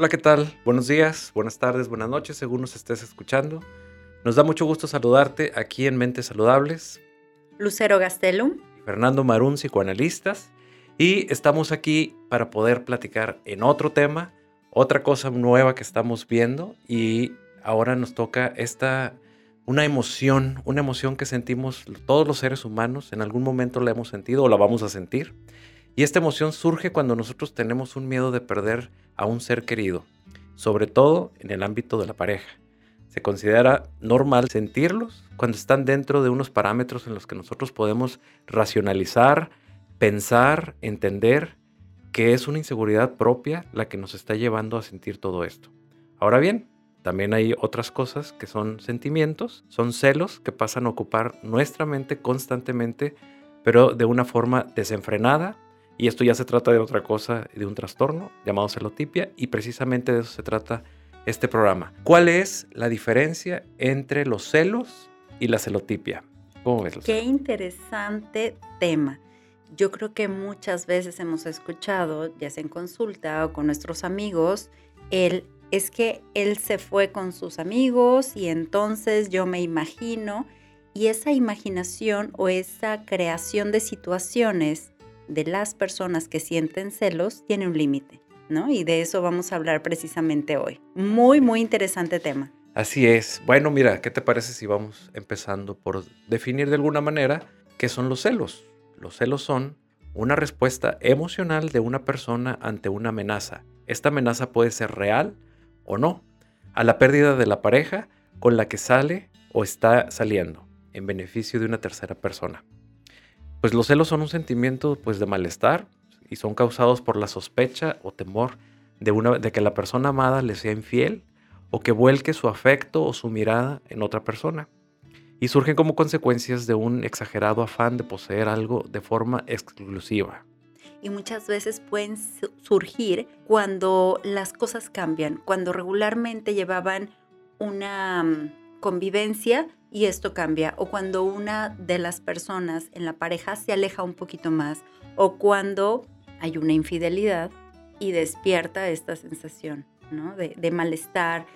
Hola, ¿qué tal? Buenos días, buenas tardes, buenas noches, según nos estés escuchando. Nos da mucho gusto saludarte aquí en Mentes Saludables. Lucero Gastelum. Fernando Marún, psicoanalistas. Y estamos aquí para poder platicar en otro tema, otra cosa nueva que estamos viendo. Y ahora nos toca esta, una emoción, una emoción que sentimos todos los seres humanos. En algún momento la hemos sentido o la vamos a sentir. Y esta emoción surge cuando nosotros tenemos un miedo de perder a un ser querido, sobre todo en el ámbito de la pareja. Se considera normal sentirlos cuando están dentro de unos parámetros en los que nosotros podemos racionalizar, pensar, entender que es una inseguridad propia la que nos está llevando a sentir todo esto. Ahora bien, también hay otras cosas que son sentimientos, son celos que pasan a ocupar nuestra mente constantemente, pero de una forma desenfrenada, y esto ya se trata de otra cosa, de un trastorno llamado celotipia, y precisamente de eso se trata este programa. ¿Cuál es la diferencia entre los celos y la celotipia? ¿Cómo ves? Qué interesante tema. Yo creo que muchas veces hemos escuchado, ya sea en consulta o con nuestros amigos, el es que él se fue con sus amigos y entonces yo me imagino, y esa imaginación o esa creación de situaciones de las personas que sienten celos tiene un límite, ¿no? Y de eso vamos a hablar precisamente hoy. Muy, muy interesante tema. Así es. Bueno, mira, ¿qué te parece si vamos empezando por definir de alguna manera qué son los celos? Los celos son una respuesta emocional de una persona ante una amenaza. Esta amenaza puede ser real o no, a la pérdida de la pareja con la que sale o está saliendo, en beneficio de una tercera persona. Pues los celos son un sentimiento pues, de malestar y son causados por la sospecha o temor de, una, de que la persona amada le sea infiel o que vuelque su afecto o su mirada en otra persona. Y surgen como consecuencias de un exagerado afán de poseer algo de forma exclusiva. Y muchas veces pueden surgir cuando las cosas cambian, cuando regularmente llevaban una mm, convivencia y esto cambia, o cuando una de las personas en la pareja se aleja un poquito más, o cuando hay una infidelidad y despierta esta sensación ¿no? de, de malestar.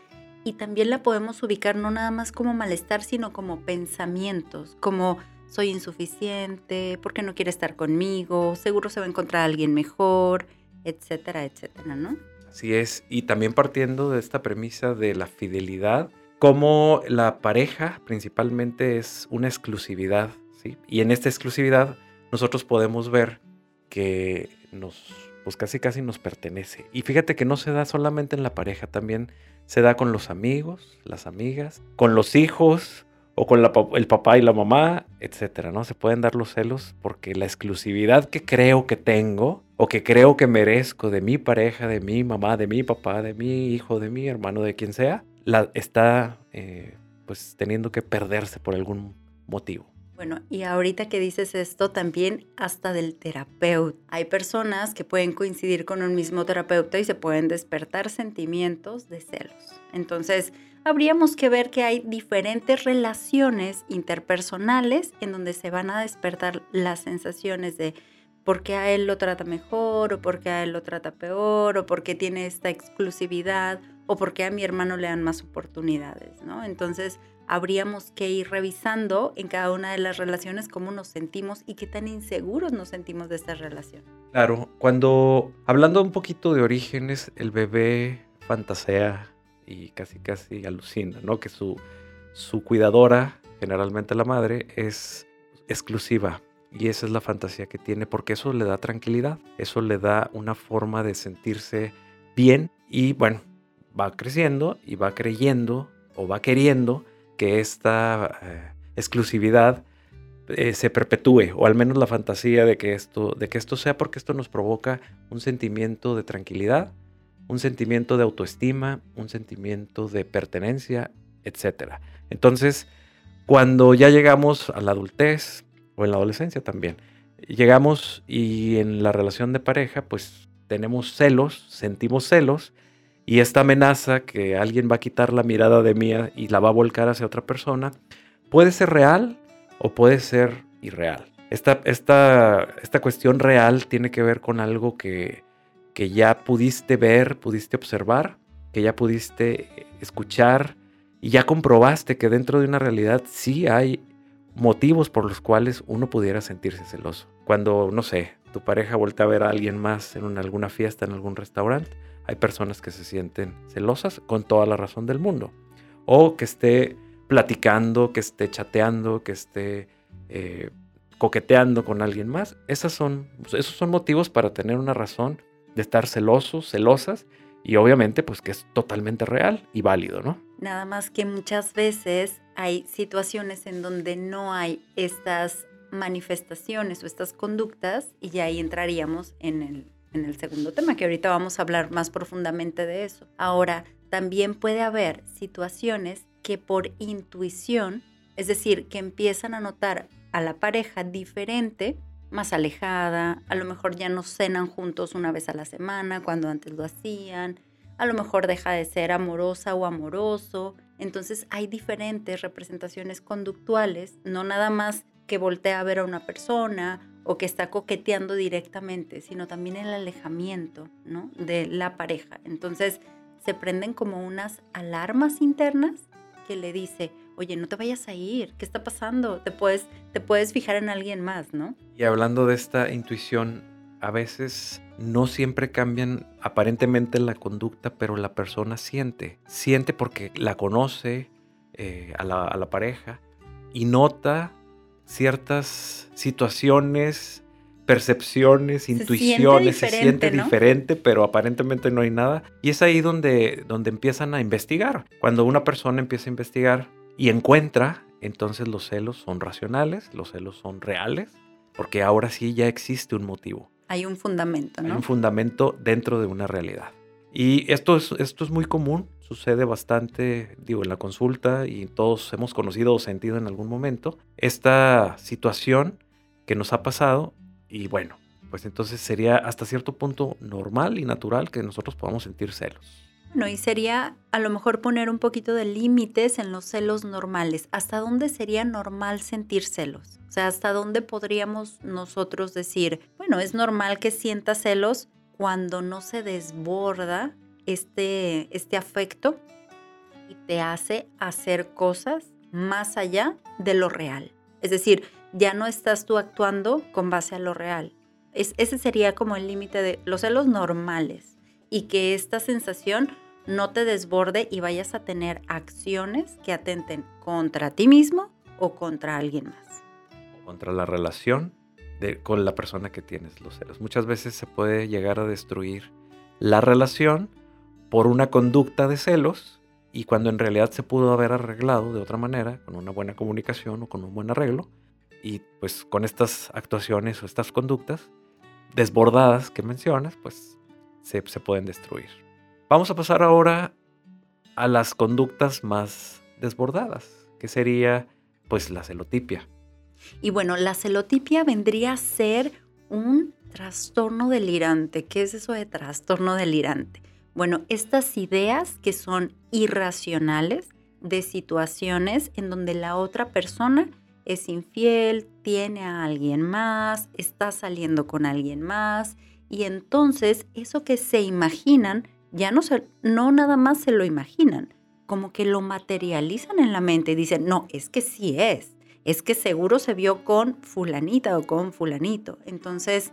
Y también la podemos ubicar no nada más como malestar, sino como pensamientos, como soy insuficiente, ¿por qué no quiere estar conmigo? Seguro se va a encontrar alguien mejor, etcétera, etcétera, ¿no? Así es, y también partiendo de esta premisa de la fidelidad, como la pareja principalmente es una exclusividad, ¿sí? Y en esta exclusividad nosotros podemos ver que nos, pues casi casi nos pertenece. Y fíjate que no se da solamente en la pareja, también se da con los amigos, las amigas, con los hijos o con el papá y la mamá, etcétera, ¿no? Se pueden dar los celos porque la exclusividad que creo que tengo o que creo que merezco de mi pareja, de mi mamá, de mi papá, de mi hijo, de mi hermano, de quien sea, la, está eh, pues teniendo que perderse por algún motivo. Bueno, y ahorita que dices esto, también hasta del terapeuta. Hay personas que pueden coincidir con un mismo terapeuta y se pueden despertar sentimientos de celos. Entonces, habríamos que ver que hay diferentes relaciones interpersonales en donde se van a despertar las sensaciones de por qué a él lo trata mejor o por qué a él lo trata peor o por qué tiene esta exclusividad o por qué a mi hermano le dan más oportunidades, ¿no? Entonces, habríamos que ir revisando en cada una de las relaciones cómo nos sentimos y qué tan inseguros nos sentimos de esta relación. Claro, cuando hablando un poquito de orígenes, el bebé fantasea y casi casi alucina, ¿no? Que su, su cuidadora, generalmente la madre, es exclusiva. Y esa es la fantasía que tiene, porque eso le da tranquilidad, eso le da una forma de sentirse bien y bueno, va creciendo y va creyendo o va queriendo que esta eh, exclusividad eh, se perpetúe, o al menos la fantasía de que, esto, de que esto sea porque esto nos provoca un sentimiento de tranquilidad, un sentimiento de autoestima, un sentimiento de pertenencia, etc. Entonces, cuando ya llegamos a la adultez o en la adolescencia también, llegamos y en la relación de pareja, pues tenemos celos, sentimos celos, y esta amenaza que alguien va a quitar la mirada de mí y la va a volcar hacia otra persona, puede ser real o puede ser irreal. Esta, esta, esta cuestión real tiene que ver con algo que, que ya pudiste ver, pudiste observar, que ya pudiste escuchar y ya comprobaste que dentro de una realidad sí hay motivos por los cuales uno pudiera sentirse celoso. Cuando, no sé, tu pareja voltea a ver a alguien más en alguna fiesta, en algún restaurante, hay personas que se sienten celosas con toda la razón del mundo. O que esté platicando, que esté chateando, que esté eh, coqueteando con alguien más. Esos son motivos para tener una razón de estar celosos, celosas, y obviamente pues que es totalmente real y válido, ¿no? Nada más que muchas veces hay situaciones en donde no hay estas manifestaciones o estas conductas y ya ahí entraríamos en el, en el segundo tema, que ahorita vamos a hablar más profundamente de eso. Ahora, también puede haber situaciones que por intuición, es decir, que empiezan a notar a la pareja diferente, más alejada, a lo mejor ya no cenan juntos una vez a la semana cuando antes lo hacían, a lo mejor deja de ser amorosa o amoroso. Entonces hay diferentes representaciones conductuales, no nada más que voltea a ver a una persona o que está coqueteando directamente, sino también el alejamiento ¿no? de la pareja. Entonces se prenden como unas alarmas internas que le dice, oye, no te vayas a ir, ¿qué está pasando? Te puedes, te puedes fijar en alguien más, ¿no? Y hablando de esta intuición, a veces no siempre cambian aparentemente la conducta, pero la persona siente. Siente porque la conoce eh, a, la, a la pareja y nota ciertas situaciones, percepciones, intuiciones, se siente diferente, pero aparentemente no hay nada. Y es ahí donde, donde empiezan a investigar. Cuando una persona empieza a investigar y encuentra, entonces los celos son racionales, los celos son reales, porque ahora sí ya existe un motivo. Hay un fundamento, ¿no? Hay un fundamento dentro de una realidad. Y esto es, esto es muy común, sucede bastante, digo, en la consulta y todos hemos conocido o sentido en algún momento esta situación que nos ha pasado y bueno, pues entonces sería hasta cierto punto normal y natural que nosotros podamos sentir celos. No, y sería a lo mejor poner un poquito de límites en los celos normales. ¿Hasta dónde sería normal sentir celos? O sea, ¿hasta dónde podríamos nosotros decir, bueno, es normal que sienta celos cuando no se desborda este, este afecto y te hace hacer cosas más allá de lo real. Es decir, ya no estás tú actuando con base a lo real. Es, ese sería como el límite de los celos normales y que esta sensación no te desborde y vayas a tener acciones que atenten contra ti mismo o contra alguien más. Contra la relación con la persona que tienes los celos. Muchas veces se puede llegar a destruir la relación por una conducta de celos y cuando en realidad se pudo haber arreglado de otra manera, con una buena comunicación o con un buen arreglo, y pues con estas actuaciones o estas conductas desbordadas que mencionas, pues se, se pueden destruir. Vamos a pasar ahora a las conductas más desbordadas, que sería pues la celotipia. Y bueno, la celotipia vendría a ser un trastorno delirante. ¿Qué es eso de trastorno delirante? Bueno, estas ideas que son irracionales de situaciones en donde la otra persona es infiel, tiene a alguien más, está saliendo con alguien más y entonces eso que se imaginan ya no, se, no nada más se lo imaginan, como que lo materializan en la mente y dicen, no, es que sí es es que seguro se vio con fulanita o con fulanito. Entonces,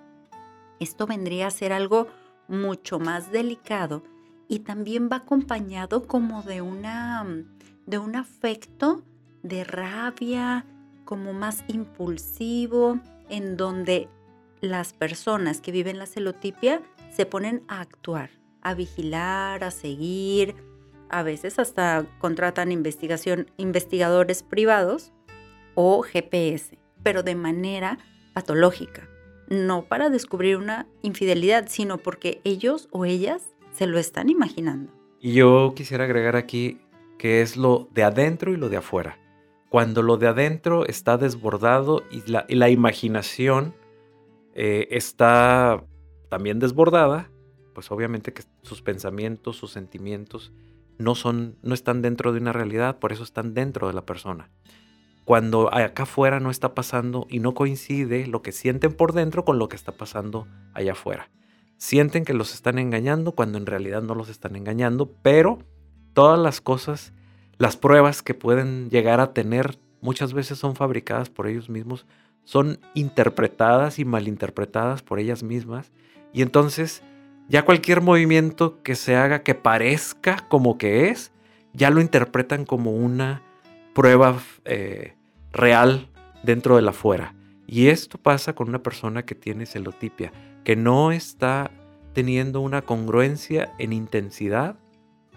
esto vendría a ser algo mucho más delicado y también va acompañado como de una de un afecto de rabia, como más impulsivo, en donde las personas que viven la celotipia se ponen a actuar, a vigilar, a seguir, a veces hasta contratan investigación, investigadores privados o GPS, pero de manera patológica, no para descubrir una infidelidad, sino porque ellos o ellas se lo están imaginando. Y yo quisiera agregar aquí que es lo de adentro y lo de afuera. Cuando lo de adentro está desbordado y la, imaginación eh, está también desbordada, pues obviamente que sus pensamientos, sus sentimientos no son, no están dentro de una realidad, por eso están dentro de la persona cuando acá afuera no está pasando y no coincide lo que sienten por dentro con lo que está pasando allá afuera. Sienten que los están engañando cuando en realidad no los están engañando, pero todas las cosas, las pruebas que pueden llegar a tener muchas veces son fabricadas por ellos mismos, son interpretadas y malinterpretadas por ellas mismas y entonces ya cualquier movimiento que se haga que parezca como que es, ya lo interpretan como una prueba eh, real dentro de la fuera. Y esto pasa con una persona que tiene celotipia, que no está teniendo una congruencia en intensidad,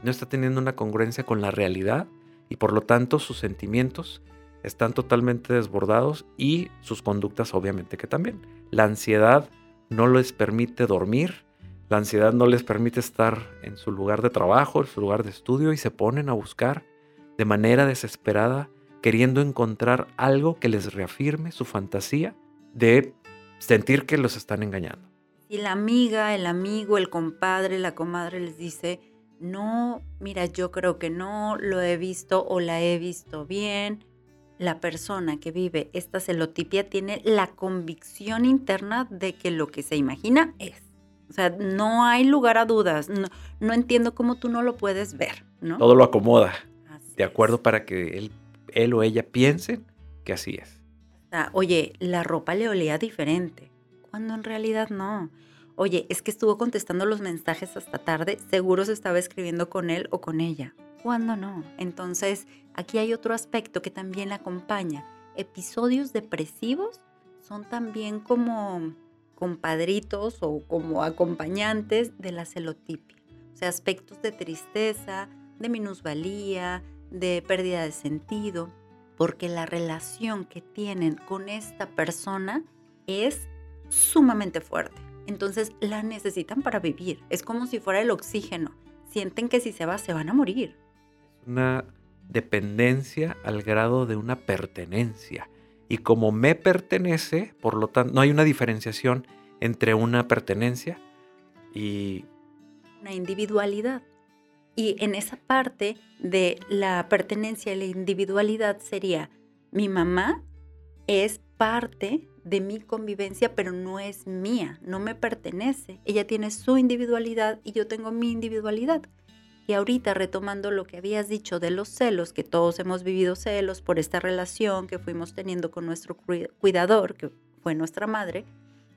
no está teniendo una congruencia con la realidad y por lo tanto sus sentimientos están totalmente desbordados y sus conductas obviamente que también. La ansiedad no les permite dormir, la ansiedad no les permite estar en su lugar de trabajo, en su lugar de estudio y se ponen a buscar de manera desesperada, queriendo encontrar algo que les reafirme su fantasía de sentir que los están engañando. Y la amiga, el amigo, el compadre, la comadre les dice, no, mira, yo creo que no, lo he visto o la he visto bien. La persona que vive esta celotipia tiene la convicción interna de que lo que se imagina es. O sea, no hay lugar a dudas. No, entiendo cómo tú no lo puedes ver, ¿no? Todo lo acomoda. de acuerdo para que él, él o ella piensen que así es. oye, la ropa le olía diferente, cuando en realidad no. Oye, es que estuvo contestando los mensajes hasta tarde, seguro se estaba escribiendo con él o con ella. ¿Cuándo no? Entonces, aquí hay otro aspecto que también acompaña. Episodios depresivos son también como compadritos o como acompañantes de la celotipia. O sea, aspectos de tristeza, de minusvalía, de pérdida de sentido, porque la relación que tienen con esta persona es sumamente fuerte. Entonces la necesitan para vivir. Es como si fuera el oxígeno. Sienten que si se va, se van a morir. Una dependencia al grado de una pertenencia. Y como me pertenece, por lo tanto, no hay una diferenciación entre una pertenencia y... Una individualidad. Y en esa parte de la pertenencia y la individualidad sería, mi mamá es parte de mi convivencia, pero no es mía, no me pertenece. Ella tiene su individualidad y yo tengo mi individualidad. Y ahorita retomando lo que habías dicho de los celos, que todos hemos vivido celos por esta relación que fuimos teniendo con nuestro cuidador, que fue nuestra madre,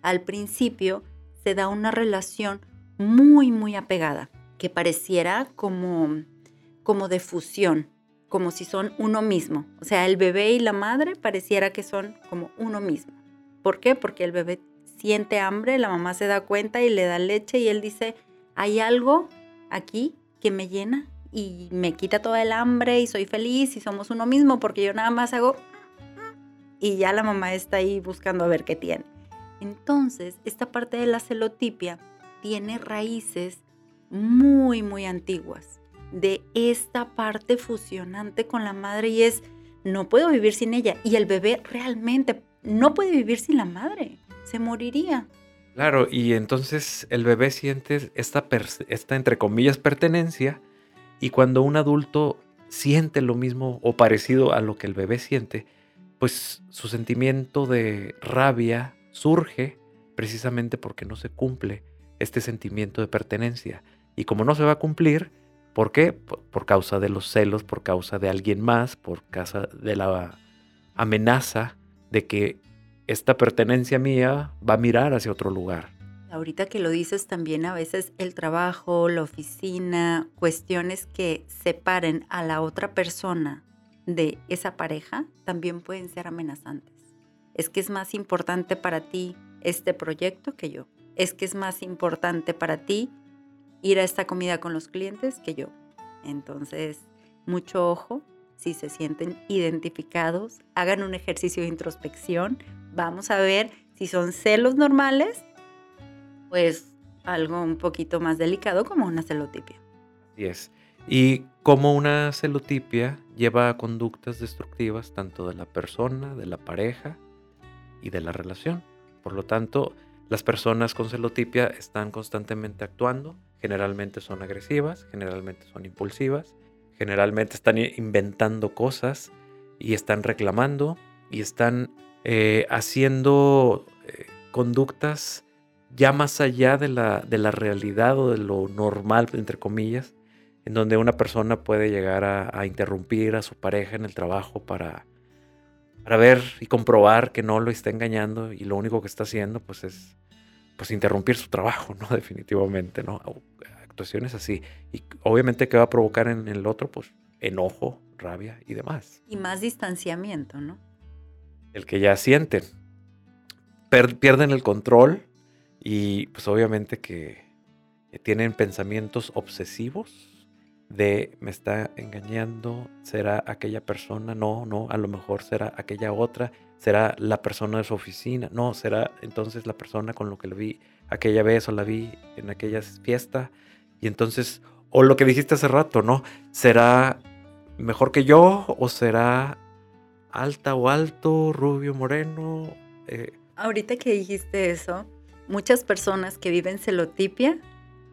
al principio se da una relación muy, muy apegada, que pareciera como, como de fusión, como si son uno mismo. O sea, el bebé y la madre pareciera que son como uno mismo. ¿Por qué? Porque el bebé siente hambre, la mamá se da cuenta y le da leche y él dice, hay algo aquí que me llena y me quita todo el hambre y soy feliz y somos uno mismo porque yo nada más hago y ya la mamá está ahí buscando a ver qué tiene. Entonces, esta parte de la celotipia tiene raíces muy, muy antiguas de esta parte fusionante con la madre y es, no puedo vivir sin ella. Y el bebé realmente no puede vivir sin la madre, se moriría. Claro, y entonces el bebé siente esta, esta, entre comillas, pertenencia, y cuando un adulto siente lo mismo o parecido a lo que el bebé siente, pues su sentimiento de rabia surge precisamente porque no se cumple este sentimiento de pertenencia. Y como no se va a cumplir, ¿por qué? Por, por causa de los celos, por causa de alguien más, por causa de la amenaza de que esta pertenencia mía va a mirar hacia otro lugar. Ahorita que lo dices también a veces el trabajo, la oficina, cuestiones que separen a la otra persona de esa pareja también pueden ser amenazantes. Es que es más importante para ti este proyecto que yo. Es que es más importante para ti ir a esta comida con los clientes que yo. Entonces, mucho ojo si se sienten identificados, hagan un ejercicio de introspección. Vamos a ver si son celos normales, pues algo un poquito más delicado como una celotipia. Así es. Y como una celotipia lleva a conductas destructivas tanto de la persona, de la pareja y de la relación. Por lo tanto, las personas con celotipia están constantemente actuando, generalmente son agresivas, generalmente son impulsivas, Generalmente están inventando cosas y están reclamando y están eh, haciendo eh, conductas ya más allá de la, de la realidad o de lo normal, entre comillas, en donde una persona puede llegar a, interrumpir a su pareja en el trabajo para, para ver y comprobar que no lo está engañando y lo único que está haciendo pues es pues interrumpir su trabajo, ¿no? Definitivamente, ¿no? Actuaciones así. Y obviamente que va a provocar en el otro pues enojo, rabia y demás. Y más distanciamiento, ¿no? El que ya sienten. pierden el control y pues obviamente que tienen pensamientos obsesivos de me está engañando, será aquella persona, no, no, a lo mejor será aquella otra, será la persona de su oficina, no, será entonces la persona con lo que lo vi aquella vez o la vi en aquella fiesta y entonces, o lo que dijiste hace rato, ¿no? ¿Será mejor que yo o será alta o alto, rubio, moreno? Eh, Ahorita que dijiste eso, muchas personas que viven celotipia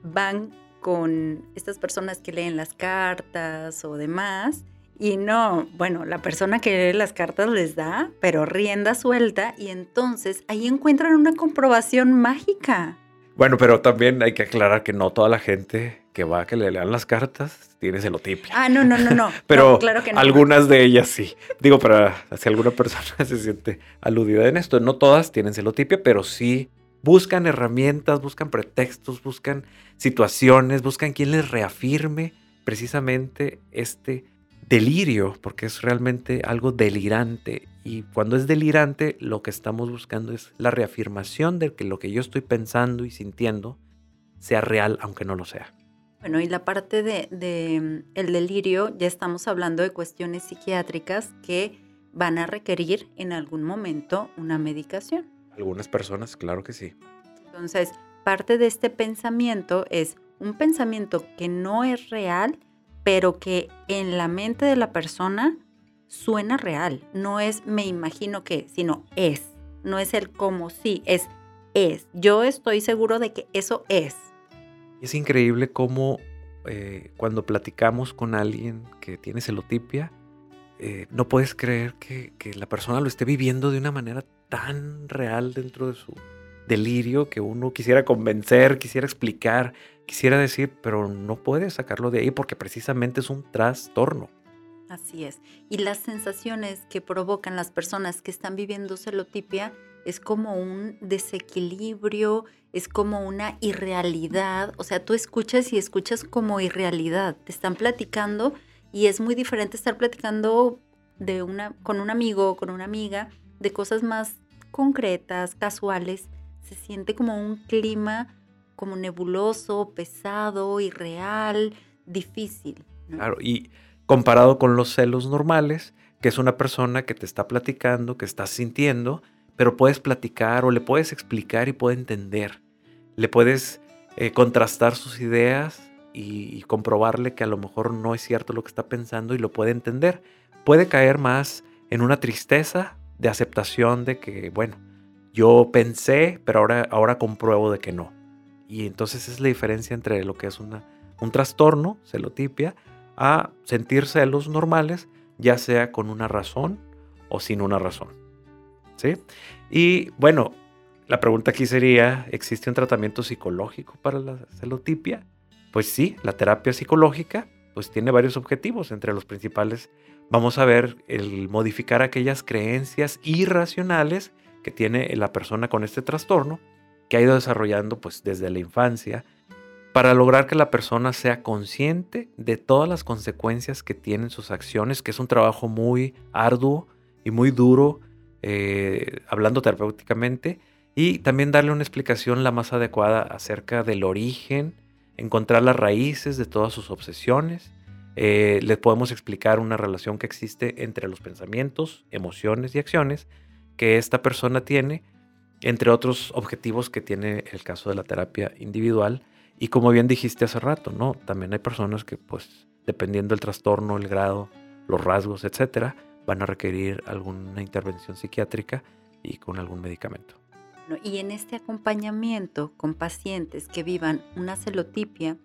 van con estas personas que leen las cartas o demás. Y no, bueno, la persona que lee las cartas les da, pero rienda suelta y entonces ahí encuentran una comprobación mágica. Bueno, pero también hay que aclarar que no toda la gente que va a que le lean las cartas tiene celotipia. Ah, no, no, no, no. pero claro que no. algunas de ellas sí. Digo, para si alguna persona se siente aludida en esto, no todas tienen celotipia, pero sí buscan herramientas, buscan pretextos, buscan situaciones, buscan quien les reafirme precisamente este delirio, porque es realmente algo delirante. Y cuando es delirante, lo que estamos buscando es la reafirmación de que lo que yo estoy pensando y sintiendo sea real, aunque no lo sea. Bueno, y la parte de, de el delirio, ya estamos hablando de cuestiones psiquiátricas que van a requerir en algún momento una medicación. Algunas personas, claro que sí. Entonces, parte de este pensamiento es un pensamiento que no es real, pero que en la mente de la persona suena real. No es me imagino que, sino es. No es el como sí, es es. Yo estoy seguro de que eso es. Es increíble cómo eh, cuando platicamos con alguien que tiene celotipia, eh, no puedes creer que, la persona lo esté viviendo de una manera tan real dentro de su delirio que uno quisiera convencer, quisiera explicar, quisiera decir, pero no puede sacarlo de ahí porque precisamente es un trastorno. Así es. Y las sensaciones que provocan las personas que están viviendo celotipia es como un desequilibrio, es como una irrealidad. O sea, tú escuchas y escuchas como irrealidad. Te están platicando y es muy diferente estar platicando de una, con un amigo, con una amiga, de cosas más concretas, casuales. Se siente como un clima como nebuloso, pesado, irreal, difícil. Claro, y comparado con los celos normales, que es una persona que te está platicando, que estás sintiendo, pero puedes platicar o le puedes explicar y puede entender. Le puedes eh, contrastar sus ideas y, comprobarle que a lo mejor no es cierto lo que está pensando y lo puede entender. Puede caer más en una tristeza de aceptación de que, bueno, yo pensé, pero ahora, ahora compruebo de que no. Y entonces es la diferencia entre lo que es una, un trastorno, celotipia, a sentir celos normales, ya sea con una razón o sin una razón. ¿Sí? Y bueno, la pregunta aquí sería, ¿existe un tratamiento psicológico para la celotipia? Pues sí, la terapia psicológica pues tiene varios objetivos, entre los principales vamos a ver el modificar aquellas creencias irracionales que tiene la persona con este trastorno, que ha ido desarrollando pues desde la infancia, para lograr que la persona sea consciente de todas las consecuencias que tienen sus acciones, que es un trabajo muy arduo y muy duro, eh, hablando terapéuticamente, y también darle una explicación la más adecuada acerca del origen, encontrar las raíces de todas sus obsesiones. Eh, les podemos explicar una relación que existe entre los pensamientos, emociones y acciones que esta persona tiene, entre otros objetivos que tiene el caso de la terapia individual. Y como bien dijiste hace rato, ¿no? También hay personas que, pues, dependiendo del trastorno, el grado, los rasgos, etcétera, van a requerir alguna intervención psiquiátrica y con algún medicamento. Y en este acompañamiento con pacientes que vivan una celotipia,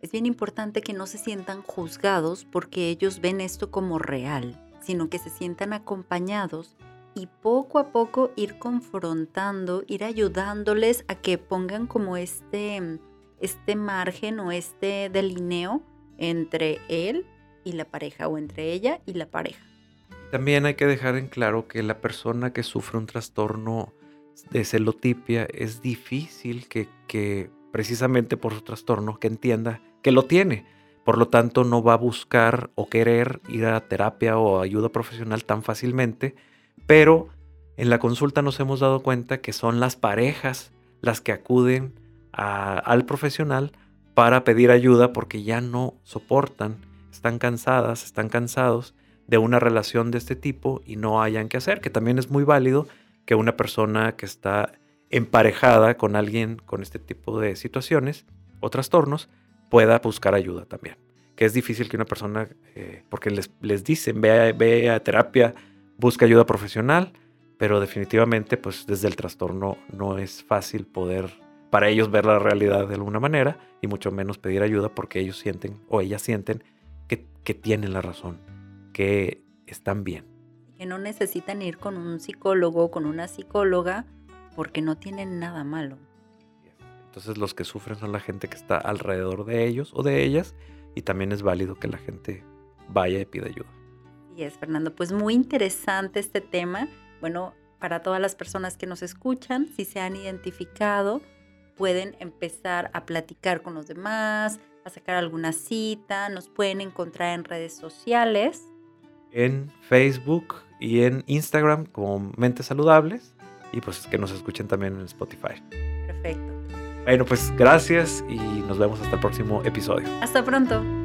es bien importante que no se sientan juzgados porque ellos ven esto como real, sino que se sientan acompañados y poco a poco ir confrontando, ir ayudándoles a que pongan como este, este margen o este delineo entre él y la pareja o entre ella y la pareja. También hay que dejar en claro que la persona que sufre un trastorno de celotipia es difícil que, que precisamente por su trastorno que entienda que lo tiene. Por lo tanto, no va a buscar o querer ir a terapia o ayuda profesional tan fácilmente, pero en la consulta nos hemos dado cuenta que son las parejas las que acuden al profesional para pedir ayuda porque ya no soportan, están cansadas, están cansados de una relación de este tipo y no hayan que hacer, que también es muy válido que una persona que está emparejada con alguien con este tipo de situaciones o trastornos pueda buscar ayuda también. Que es difícil que una persona, eh, porque les, dicen, ve ve a terapia, busca ayuda profesional, pero definitivamente pues desde el trastorno no es fácil poder para ellos ver la realidad de alguna manera y mucho menos pedir ayuda porque ellos sienten o ellas sienten que, que tienen la razón, que están bien. Que no necesitan ir con un psicólogo o con una psicóloga porque no tienen nada malo. Entonces los que sufren son la gente que está alrededor de ellos o de ellas y también es válido que la gente vaya y pida ayuda. Es, Fernando, pues muy interesante este tema. Bueno, para todas las personas que nos escuchan, si se han identificado, pueden empezar a platicar con los demás, a sacar alguna cita, nos pueden encontrar en redes sociales. En Facebook y en Instagram como Mentes Saludables y pues que nos escuchen también en Spotify. Perfecto. Bueno, pues gracias y nos vemos hasta el próximo episodio. Hasta pronto.